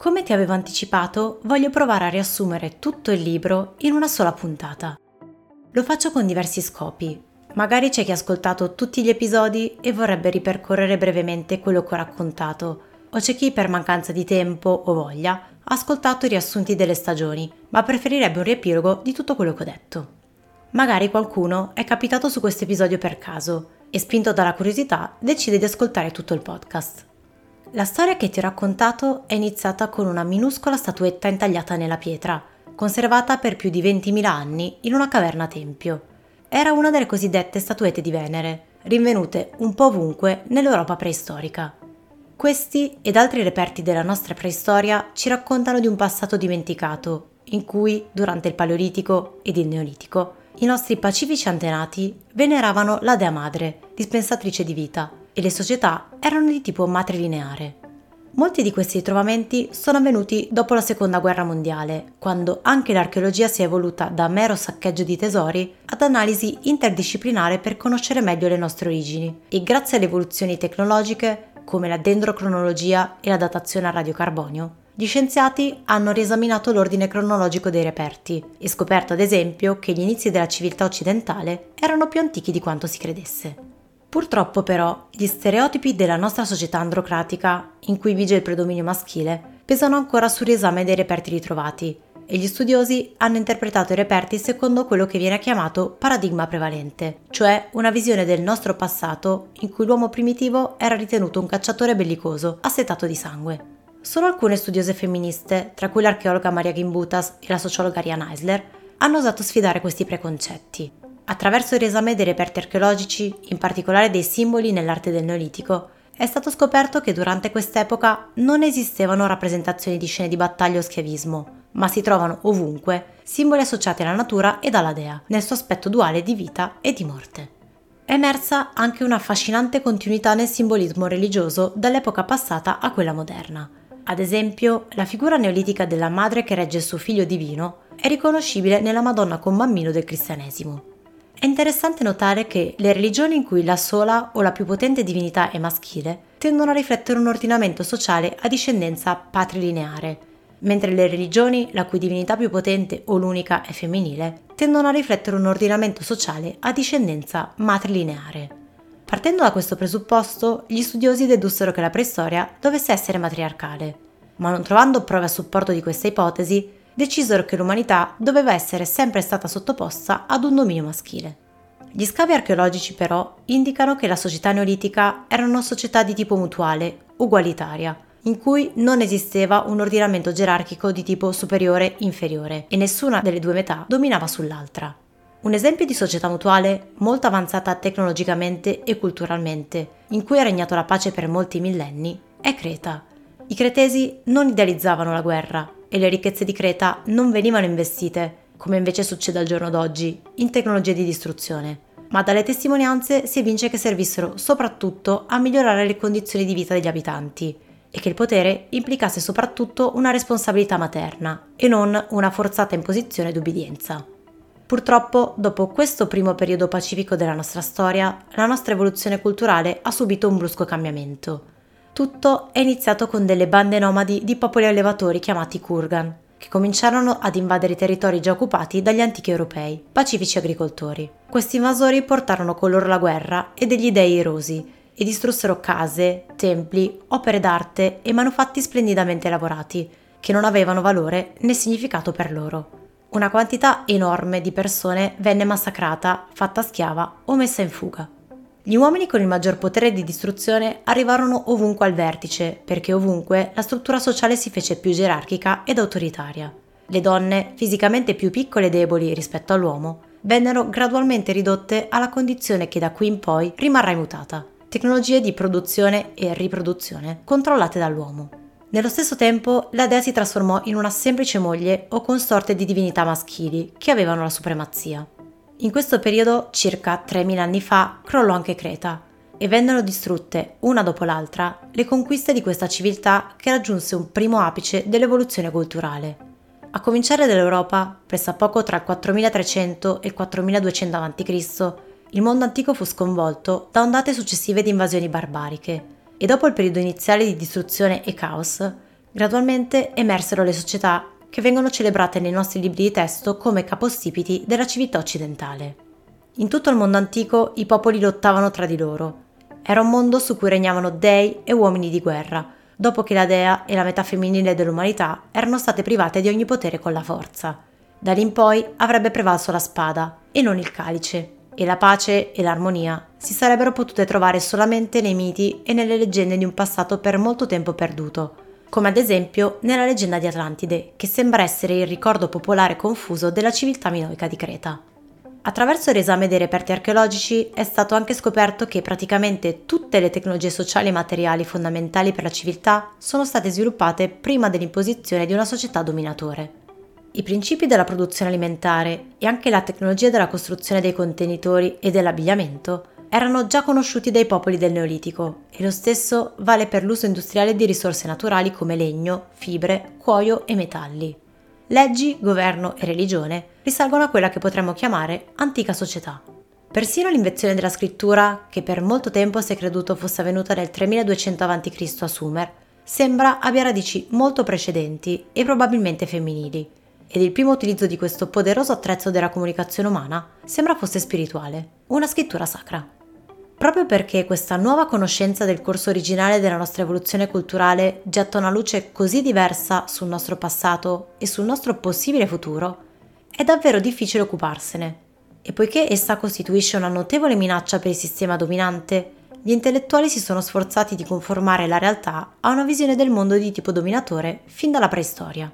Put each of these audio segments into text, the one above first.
Come ti avevo anticipato, voglio provare a riassumere tutto il libro in una sola puntata. Lo faccio con diversi scopi. Magari c'è chi ha ascoltato tutti gli episodi e vorrebbe ripercorrere brevemente quello che ho raccontato, o c'è chi per mancanza di tempo o voglia ha ascoltato i riassunti delle stagioni, ma preferirebbe un riepilogo di tutto quello che ho detto. Magari qualcuno è capitato su questo episodio per caso e spinto dalla curiosità decide di ascoltare tutto il podcast. La storia che ti ho raccontato è iniziata con una minuscola statuetta intagliata nella pietra, conservata per più di 20.000 anni in una caverna tempio. Era una delle cosiddette statuette di Venere, rinvenute un po' ovunque nell'Europa preistorica. Questi ed altri reperti della nostra preistoria ci raccontano di un passato dimenticato, in cui, durante il Paleolitico ed il Neolitico, i nostri pacifici antenati veneravano la Dea Madre, dispensatrice di vita, e le società erano di tipo matrilineare. Molti di questi ritrovamenti sono avvenuti dopo la seconda guerra mondiale, quando anche l'archeologia si è evoluta da mero saccheggio di tesori ad analisi interdisciplinare per conoscere meglio le nostre origini e grazie alle evoluzioni tecnologiche come la dendrocronologia e la datazione a radiocarbonio, gli scienziati hanno riesaminato l'ordine cronologico dei reperti e scoperto ad esempio che gli inizi della civiltà occidentale erano più antichi di quanto si credesse. Purtroppo però gli stereotipi della nostra società androcratica, in cui vige il predominio maschile, pesano ancora sul riesame dei reperti ritrovati e gli studiosi hanno interpretato i reperti secondo quello che viene chiamato paradigma prevalente, cioè una visione del nostro passato in cui l'uomo primitivo era ritenuto un cacciatore bellicoso, assetato di sangue. Solo alcune studiose femministe, tra cui l'archeologa Maria Gimbutas e la sociologa Rian Eisler, hanno osato sfidare questi preconcetti Attraverso il riesame dei reperti archeologici, in particolare dei simboli nell'arte del Neolitico, è stato scoperto che durante quest'epoca non esistevano rappresentazioni di scene di battaglia o schiavismo, ma si trovano ovunque simboli associati alla natura ed alla dea, nel suo aspetto duale di vita e di morte. È emersa anche una affascinante continuità nel simbolismo religioso dall'epoca passata a quella moderna. Ad esempio, la figura neolitica della madre che regge il suo figlio divino è riconoscibile nella Madonna con bambino del cristianesimo. È interessante notare che le religioni in cui la sola o la più potente divinità è maschile tendono a riflettere un ordinamento sociale a discendenza patrilineare, mentre le religioni la cui divinità più potente o l'unica è femminile tendono a riflettere un ordinamento sociale a discendenza matrilineare. Partendo da questo presupposto, gli studiosi dedussero che la preistoria dovesse essere matriarcale, ma non trovando prove a supporto di questa ipotesi, decisero che l'umanità doveva essere sempre stata sottoposta ad un dominio maschile. Gli scavi archeologici però indicano che la società neolitica era una società di tipo mutuale, ugualitaria, in cui non esisteva un ordinamento gerarchico di tipo superiore-inferiore e nessuna delle due metà dominava sull'altra. Un esempio di società mutuale molto avanzata tecnologicamente e culturalmente, in cui ha regnato la pace per molti millenni, è Creta. I cretesi non idealizzavano la guerra, e le ricchezze di Creta non venivano investite, come invece succede al giorno d'oggi, in tecnologie di distruzione, ma dalle testimonianze si evince che servissero soprattutto a migliorare le condizioni di vita degli abitanti e che il potere implicasse soprattutto una responsabilità materna e non una forzata imposizione d'ubbidienza. Purtroppo, dopo questo primo periodo pacifico della nostra storia, la nostra evoluzione culturale ha subito un brusco cambiamento. Tutto è iniziato con delle bande nomadi di popoli allevatori chiamati Kurgan, che cominciarono ad invadere i territori già occupati dagli antichi europei, pacifici agricoltori. Questi invasori portarono con loro la guerra e degli dei erosi e distrussero case, templi, opere d'arte e manufatti splendidamente lavorati, che non avevano valore né significato per loro. Una quantità enorme di persone venne massacrata, fatta schiava o messa in fuga. Gli uomini con il maggior potere di distruzione arrivarono ovunque al vertice, perché ovunque la struttura sociale si fece più gerarchica ed autoritaria. Le donne, fisicamente più piccole e deboli rispetto all'uomo, vennero gradualmente ridotte alla condizione che da qui in poi rimarrà immutata. Tecnologie di produzione e riproduzione controllate dall'uomo. Nello stesso tempo, la dea si trasformò in una semplice moglie o consorte di divinità maschili che avevano la supremazia. In questo periodo, circa 3000 anni fa, crollò anche Creta e vennero distrutte, una dopo l'altra, le conquiste di questa civiltà che raggiunse un primo apice dell'evoluzione culturale. A cominciare dall'Europa, pressappoco tra il 4300 e il 4200 a.C., il mondo antico fu sconvolto da ondate successive di invasioni barbariche e dopo il periodo iniziale di distruzione e caos, Gradualmente emersero le società che vengono celebrate nei nostri libri di testo come capostipiti della civiltà occidentale. In tutto il mondo antico i popoli lottavano tra di loro. Era un mondo su cui regnavano dei e uomini di guerra, dopo che la dea e la metà femminile dell'umanità erano state private di ogni potere con la forza. Da lì in poi avrebbe prevalso la spada e non il calice, e la pace e l'armonia si sarebbero potute trovare solamente nei miti e nelle leggende di un passato per molto tempo perduto, come ad esempio nella leggenda di Atlantide, che sembra essere il ricordo popolare confuso della civiltà minoica di Creta. Attraverso l'esame dei reperti archeologici è stato anche scoperto che praticamente tutte le tecnologie sociali e materiali fondamentali per la civiltà sono state sviluppate prima dell'imposizione di una società dominatore. I principi della produzione alimentare e anche la tecnologia della costruzione dei contenitori e dell'abbigliamento erano già conosciuti dai popoli del Neolitico e lo stesso vale per l'uso industriale di risorse naturali come legno, fibre, cuoio e metalli. Leggi, governo e religione risalgono a quella che potremmo chiamare antica società. Persino l'invenzione della scrittura, che per molto tempo si è creduto fosse avvenuta nel 3200 a.C. a Sumer, sembra abbia radici molto precedenti e probabilmente femminili, ed il primo utilizzo di questo poderoso attrezzo della comunicazione umana sembra fosse spirituale, una scrittura sacra. Proprio perché questa nuova conoscenza del corso originale della nostra evoluzione culturale getta una luce così diversa sul nostro passato e sul nostro possibile futuro, è davvero difficile occuparsene. E poiché essa costituisce una notevole minaccia per il sistema dominante, gli intellettuali si sono sforzati di conformare la realtà a una visione del mondo di tipo dominatore fin dalla preistoria.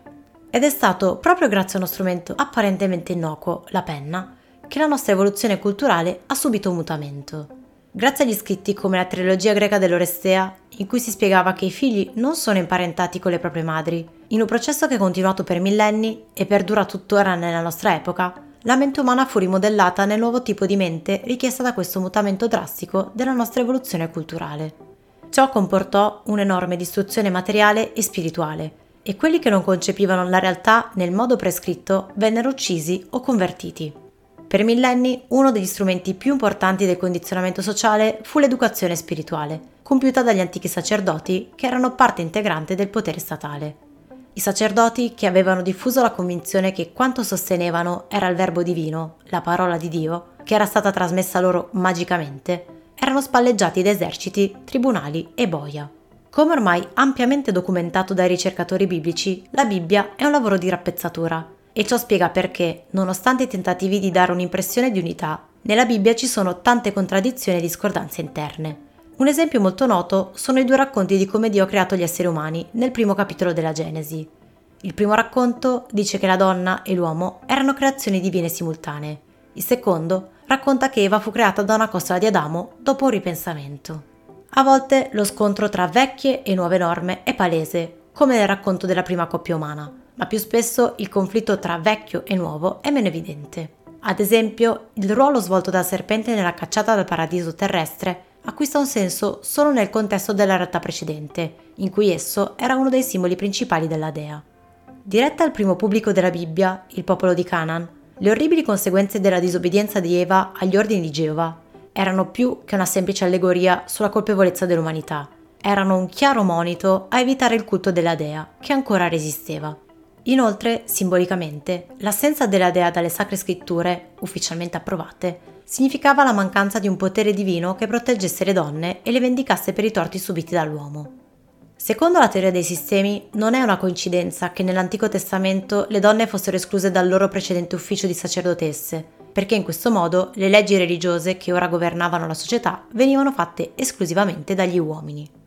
Ed è stato proprio grazie a uno strumento apparentemente innocuo, la penna, che la nostra evoluzione culturale ha subito un mutamento. Grazie agli scritti come la trilogia greca dell'Orestea, in cui si spiegava che i figli non sono imparentati con le proprie madri, in un processo che è continuato per millenni e perdura tuttora nella nostra epoca, la mente umana fu rimodellata nel nuovo tipo di mente richiesta da questo mutamento drastico della nostra evoluzione culturale. Ciò comportò un'enorme distruzione materiale e spirituale, e quelli che non concepivano la realtà nel modo prescritto vennero uccisi o convertiti. Per millenni uno degli strumenti più importanti del condizionamento sociale fu l'educazione spirituale, compiuta dagli antichi sacerdoti che erano parte integrante del potere statale. I sacerdoti che avevano diffuso la convinzione che quanto sostenevano era il verbo divino, la parola di Dio, che era stata trasmessa loro magicamente, erano spalleggiati da eserciti, tribunali e boia. Come ormai ampiamente documentato dai ricercatori biblici, la Bibbia è un lavoro di rappezzatura, e ciò spiega perché, nonostante i tentativi di dare un'impressione di unità, nella Bibbia ci sono tante contraddizioni e discordanze interne. Un esempio molto noto sono i due racconti di come Dio ha creato gli esseri umani nel primo capitolo della Genesi. Il primo racconto dice che la donna e l'uomo erano creazioni divine simultanee. Il secondo racconta che Eva fu creata da una costola di Adamo dopo un ripensamento. A volte lo scontro tra vecchie e nuove norme è palese, come nel racconto della prima coppia umana, ma più spesso il conflitto tra vecchio e nuovo è meno evidente. Ad esempio, il ruolo svolto dal serpente nella cacciata dal paradiso terrestre acquista un senso solo nel contesto della realtà precedente, in cui esso era uno dei simboli principali della dea. Diretta al primo pubblico della Bibbia, il popolo di Canaan, le orribili conseguenze della disobbedienza di Eva agli ordini di Geova erano più che una semplice allegoria sulla colpevolezza dell'umanità, erano un chiaro monito a evitare il culto della dea, che ancora resisteva. Inoltre, simbolicamente, l'assenza della dea dalle sacre scritture, ufficialmente approvate, significava la mancanza di un potere divino che proteggesse le donne e le vendicasse per i torti subiti dall'uomo. Secondo la teoria dei sistemi, non è una coincidenza che nell'Antico Testamento le donne fossero escluse dal loro precedente ufficio di sacerdotesse, perché in questo modo le leggi religiose che ora governavano la società venivano fatte esclusivamente dagli uomini.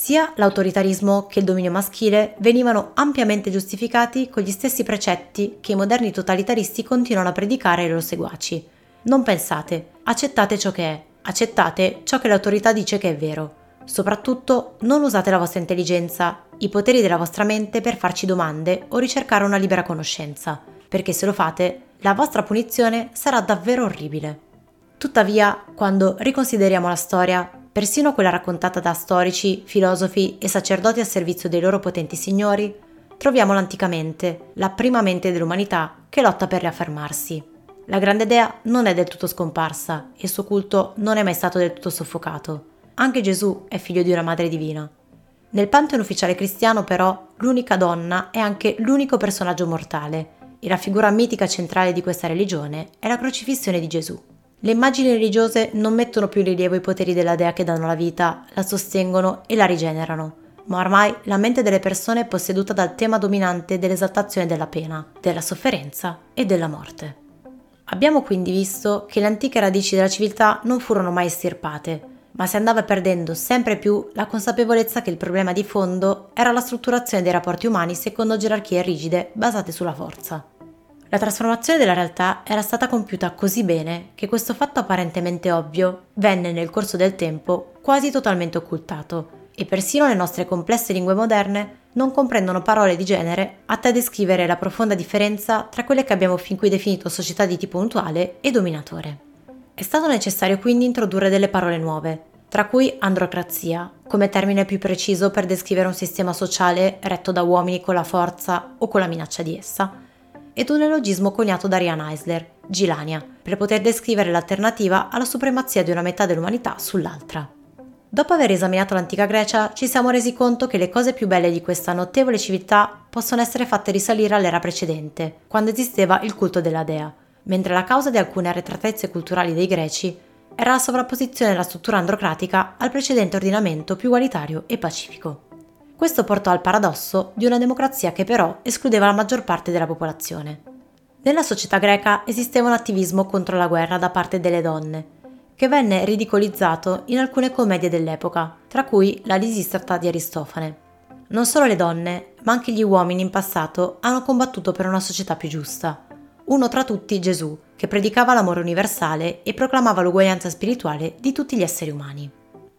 Sia l'autoritarismo che il dominio maschile venivano ampiamente giustificati con gli stessi precetti che i moderni totalitaristi continuano a predicare ai loro seguaci. Non pensate, accettate ciò che è, accettate ciò che l'autorità dice che è vero. Soprattutto non usate la vostra intelligenza, i poteri della vostra mente per farci domande o ricercare una libera conoscenza, perché se lo fate, la vostra punizione sarà davvero orribile. Tuttavia, quando riconsideriamo la storia, persino quella raccontata da storici, filosofi e sacerdoti a servizio dei loro potenti signori, troviamo l'anticamente, la prima mente dell'umanità che lotta per riaffermarsi. La grande dea non è del tutto scomparsa e il suo culto non è mai stato del tutto soffocato. Anche Gesù è figlio di una madre divina. Nel pantheon ufficiale cristiano però l'unica donna è anche l'unico personaggio mortale e la figura mitica centrale di questa religione è la crocifissione di Gesù. Le immagini religiose non mettono più in rilievo i poteri della dea che danno la vita, la sostengono e la rigenerano, ma ormai la mente delle persone è posseduta dal tema dominante dell'esaltazione della pena, della sofferenza e della morte. Abbiamo quindi visto che le antiche radici della civiltà non furono mai estirpate, ma si andava perdendo sempre più la consapevolezza che il problema di fondo era la strutturazione dei rapporti umani secondo gerarchie rigide basate sulla forza. La trasformazione della realtà era stata compiuta così bene che questo fatto apparentemente ovvio venne nel corso del tempo quasi totalmente occultato e persino le nostre complesse lingue moderne non comprendono parole di genere atte a descrivere la profonda differenza tra quelle che abbiamo fin qui definito società di tipo mutuale e dominatore. È stato necessario quindi introdurre delle parole nuove, tra cui androcrazia, come termine più preciso per descrivere un sistema sociale retto da uomini con la forza o con la minaccia di essa, ed un neologismo coniato da Rian Eisler, Gilania, per poter descrivere l'alternativa alla supremazia di una metà dell'umanità sull'altra. Dopo aver esaminato l'antica Grecia, ci siamo resi conto che le cose più belle di questa notevole civiltà possono essere fatte risalire all'era precedente, quando esisteva il culto della dea, mentre la causa di alcune arretratezze culturali dei greci era la sovrapposizione della struttura androcratica al precedente ordinamento più egualitario e pacifico. Questo portò al paradosso di una democrazia che però escludeva la maggior parte della popolazione. Nella società greca esisteva un attivismo contro la guerra da parte delle donne, che venne ridicolizzato in alcune commedie dell'epoca, tra cui la Lisistrata di Aristofane. Non solo le donne, ma anche gli uomini in passato hanno combattuto per una società più giusta, uno tra tutti Gesù, che predicava l'amore universale e proclamava l'uguaglianza spirituale di tutti gli esseri umani.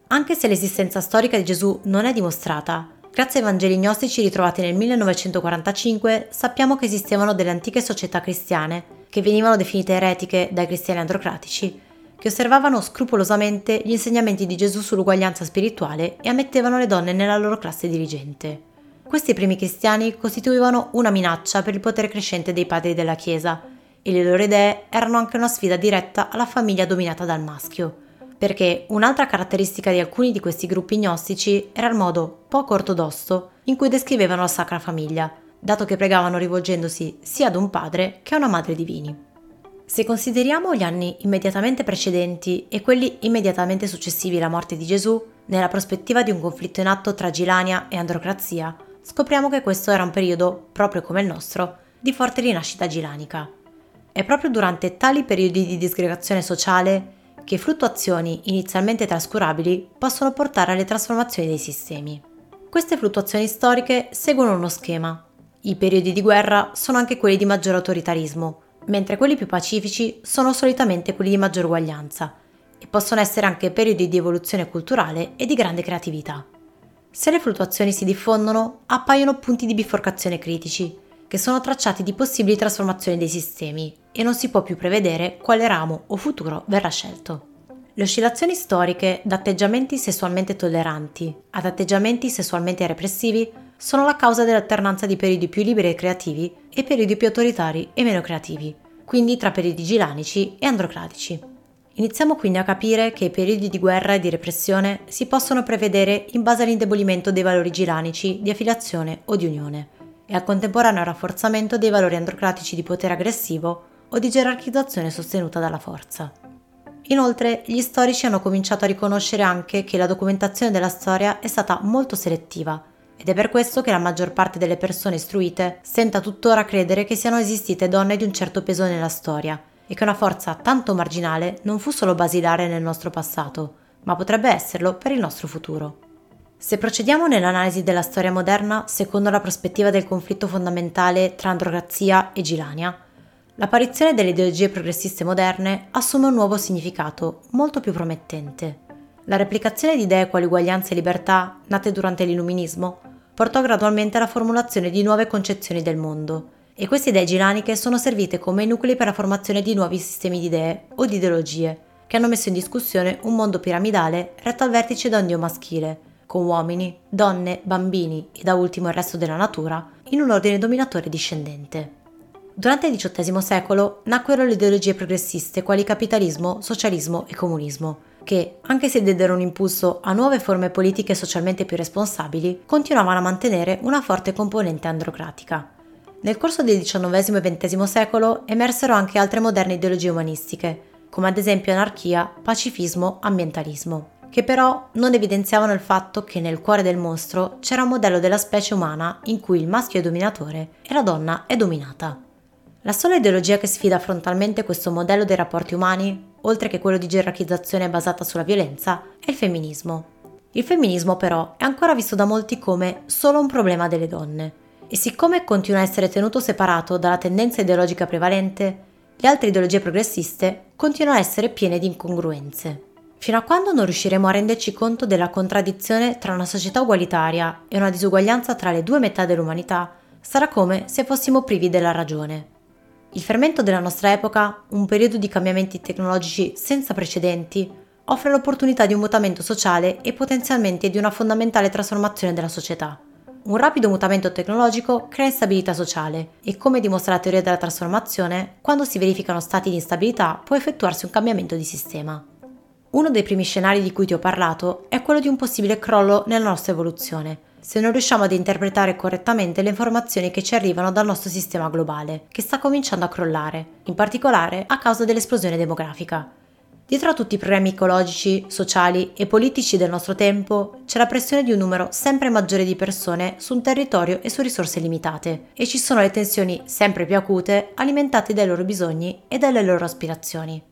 Anche se l'esistenza storica di Gesù non è dimostrata, grazie ai Vangeli gnostici ritrovati nel 1945 sappiamo che esistevano delle antiche società cristiane, che venivano definite eretiche dai cristiani androcratici, che osservavano scrupolosamente gli insegnamenti di Gesù sull'uguaglianza spirituale e ammettevano le donne nella loro classe dirigente. Questi primi cristiani costituivano una minaccia per il potere crescente dei padri della Chiesa e le loro idee erano anche una sfida diretta alla famiglia dominata dal maschio, perché un'altra caratteristica di alcuni di questi gruppi gnostici era il modo poco ortodosso in cui descrivevano la Sacra Famiglia, dato che pregavano rivolgendosi sia ad un padre che a una madre divini. Se consideriamo gli anni immediatamente precedenti e quelli immediatamente successivi alla morte di Gesù, nella prospettiva di un conflitto in atto tra Gilania e Androcrazia, scopriamo che questo era un periodo, proprio come il nostro, di forte rinascita gilanica. È proprio durante tali periodi di disgregazione sociale che fluttuazioni inizialmente trascurabili possono portare alle trasformazioni dei sistemi. Queste fluttuazioni storiche seguono uno schema. I periodi di guerra sono anche quelli di maggior autoritarismo, mentre quelli più pacifici sono solitamente quelli di maggior uguaglianza e possono essere anche periodi di evoluzione culturale e di grande creatività. Se le fluttuazioni si diffondono, appaiono punti di biforcazione critici, che sono tracciati di possibili trasformazioni dei sistemi e non si può più prevedere quale ramo o futuro verrà scelto. Le oscillazioni storiche da atteggiamenti sessualmente tolleranti ad atteggiamenti sessualmente repressivi sono la causa dell'alternanza di periodi più liberi e creativi e periodi più autoritari e meno creativi, quindi tra periodi gilanici e androcratici. Iniziamo quindi a capire che i periodi di guerra e di repressione si possono prevedere in base all'indebolimento dei valori gilanici di affiliazione o di unione e al contemporaneo rafforzamento dei valori androcratici di potere aggressivo o di gerarchizzazione sostenuta dalla forza. Inoltre, gli storici hanno cominciato a riconoscere anche che la documentazione della storia è stata molto selettiva ed è per questo che la maggior parte delle persone istruite senta tuttora credere che siano esistite donne di un certo peso nella storia e che una forza tanto marginale non fu solo basilare nel nostro passato, ma potrebbe esserlo per il nostro futuro. Se procediamo nell'analisi della storia moderna secondo la prospettiva del conflitto fondamentale tra androcrazia e Gilania, l'apparizione delle ideologie progressiste moderne assume un nuovo significato molto più promettente. La replicazione di idee quali uguaglianza e libertà, nate durante l'illuminismo, portò gradualmente alla formulazione di nuove concezioni del mondo, e queste idee gilaniche sono servite come nuclei per la formazione di nuovi sistemi di idee o di ideologie, che hanno messo in discussione un mondo piramidale retto al vertice da un dio maschile, con uomini, donne, bambini e da ultimo il resto della natura, in un ordine dominatore discendente. Durante il XVIII secolo nacquero le ideologie progressiste quali capitalismo, socialismo e comunismo, che, anche se diedero un impulso a nuove forme politiche socialmente più responsabili, continuavano a mantenere una forte componente androcratica. Nel corso del XIX e XX secolo emersero anche altre moderne ideologie umanistiche, come ad esempio anarchia, pacifismo, ambientalismo, che però non evidenziavano il fatto che nel cuore del mostro c'era un modello della specie umana in cui il maschio è dominatore e la donna è dominata. La sola ideologia che sfida frontalmente questo modello dei rapporti umani, oltre che quello di gerarchizzazione basata sulla violenza, è il femminismo. Il femminismo però è ancora visto da molti come solo un problema delle donne e siccome continua a essere tenuto separato dalla tendenza ideologica prevalente, le altre ideologie progressiste continuano a essere piene di incongruenze. Fino a quando non riusciremo a renderci conto della contraddizione tra una società ugualitaria e una disuguaglianza tra le due metà dell'umanità, sarà come se fossimo privi della ragione. Il fermento della nostra epoca, un periodo di cambiamenti tecnologici senza precedenti, offre l'opportunità di un mutamento sociale e potenzialmente di una fondamentale trasformazione della società. Un rapido mutamento tecnologico crea instabilità sociale e, come dimostra la teoria della trasformazione, quando si verificano stati di instabilità può effettuarsi un cambiamento di sistema. Uno dei primi scenari di cui ti ho parlato è quello di un possibile crollo nella nostra evoluzione, se non riusciamo ad interpretare correttamente le informazioni che ci arrivano dal nostro sistema globale, che sta cominciando a crollare, in particolare a causa dell'esplosione demografica. Dietro a tutti i problemi ecologici, sociali e politici del nostro tempo c'è la pressione di un numero sempre maggiore di persone su un territorio e su risorse limitate e ci sono le tensioni sempre più acute alimentate dai loro bisogni e dalle loro aspirazioni.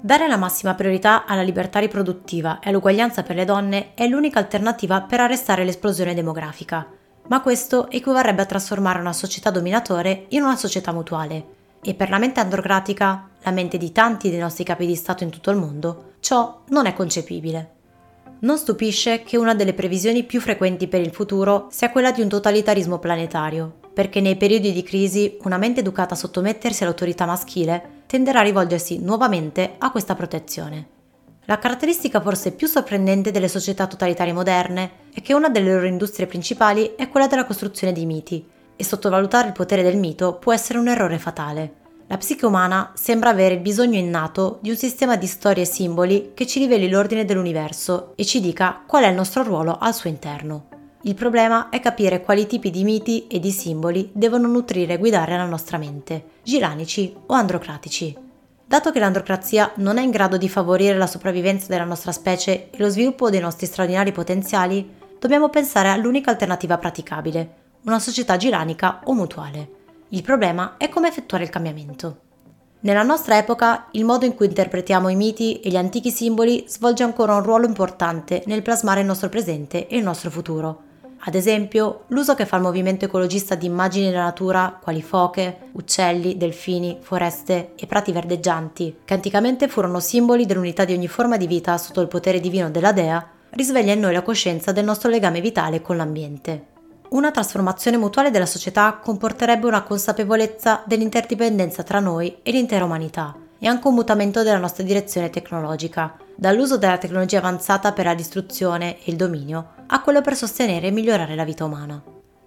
Dare la massima priorità alla libertà riproduttiva e all'uguaglianza per le donne è l'unica alternativa per arrestare l'esplosione demografica, ma questo equivarrebbe a trasformare una società dominatore in una società mutuale. E per la mente androcratica, la mente di tanti dei nostri capi di Stato in tutto il mondo, ciò non è concepibile. Non stupisce che una delle previsioni più frequenti per il futuro sia quella di un totalitarismo planetario, perché nei periodi di crisi una mente educata a sottomettersi all'autorità maschile tenderà a rivolgersi nuovamente a questa protezione. La caratteristica forse più sorprendente delle società totalitarie moderne è che una delle loro industrie principali è quella della costruzione di miti, e sottovalutare il potere del mito può essere un errore fatale. La psiche umana sembra avere il bisogno innato di un sistema di storie e simboli che ci riveli l'ordine dell'universo e ci dica qual è il nostro ruolo al suo interno. Il problema è capire quali tipi di miti e di simboli devono nutrire e guidare la nostra mente, giranici o androcratici. Dato che l'androcrazia non è in grado di favorire la sopravvivenza della nostra specie e lo sviluppo dei nostri straordinari potenziali, dobbiamo pensare all'unica alternativa praticabile, una società giranica o mutuale. Il problema è come effettuare il cambiamento. Nella nostra epoca, il modo in cui interpretiamo i miti e gli antichi simboli svolge ancora un ruolo importante nel plasmare il nostro presente e il nostro futuro. Ad esempio, l'uso che fa il movimento ecologista di immagini della natura, quali foche, uccelli, delfini, foreste e prati verdeggianti, che anticamente furono simboli dell'unità di ogni forma di vita sotto il potere divino della dea, risveglia in noi la coscienza del nostro legame vitale con l'ambiente. Una trasformazione mutuale della società comporterebbe una consapevolezza dell'interdipendenza tra noi e l'intera umanità, e anche un mutamento della nostra direzione tecnologica, dall'uso della tecnologia avanzata per la distruzione e il dominio a quello per sostenere e migliorare la vita umana.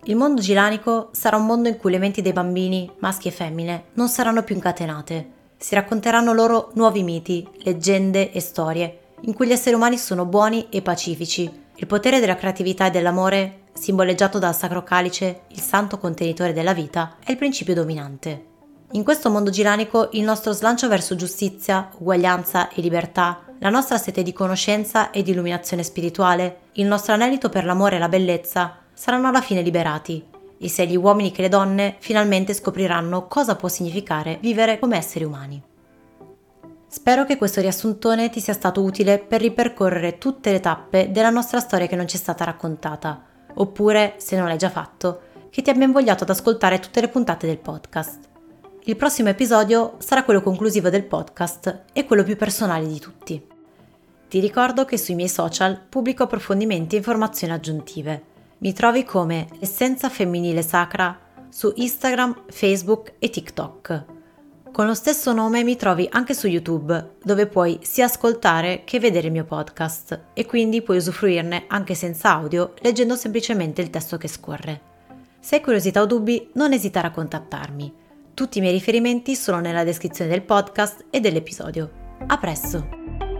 Il mondo gilanico sarà un mondo in cui le menti dei bambini, maschi e femmine, non saranno più incatenate. Si racconteranno loro nuovi miti, leggende e storie, in cui gli esseri umani sono buoni e pacifici. Il potere della creatività e dell'amore, simboleggiato dal sacro calice, il santo contenitore della vita, è il principio dominante. In questo mondo giranico il nostro slancio verso giustizia, uguaglianza e libertà, la nostra sete di conoscenza e di illuminazione spirituale, il nostro anelito per l'amore e la bellezza saranno alla fine liberati e sia gli uomini che le donne finalmente scopriranno cosa può significare vivere come esseri umani. Spero che questo riassuntone ti sia stato utile per ripercorrere tutte le tappe della nostra storia che non ci è stata raccontata, oppure, se non l'hai già fatto, che ti abbia invogliato ad ascoltare tutte le puntate del podcast. Il prossimo episodio sarà quello conclusivo del podcast e quello più personale di tutti. Ti ricordo che sui miei social pubblico approfondimenti e informazioni aggiuntive. Mi trovi come Essenza Femminile Sacra su Instagram, Facebook e TikTok. Con lo stesso nome mi trovi anche su YouTube, dove puoi sia ascoltare che vedere il mio podcast e quindi puoi usufruirne anche senza audio leggendo semplicemente il testo che scorre. Se hai curiosità o dubbi, non esitare a contattarmi. Tutti i miei riferimenti sono nella descrizione del podcast e dell'episodio. A presto!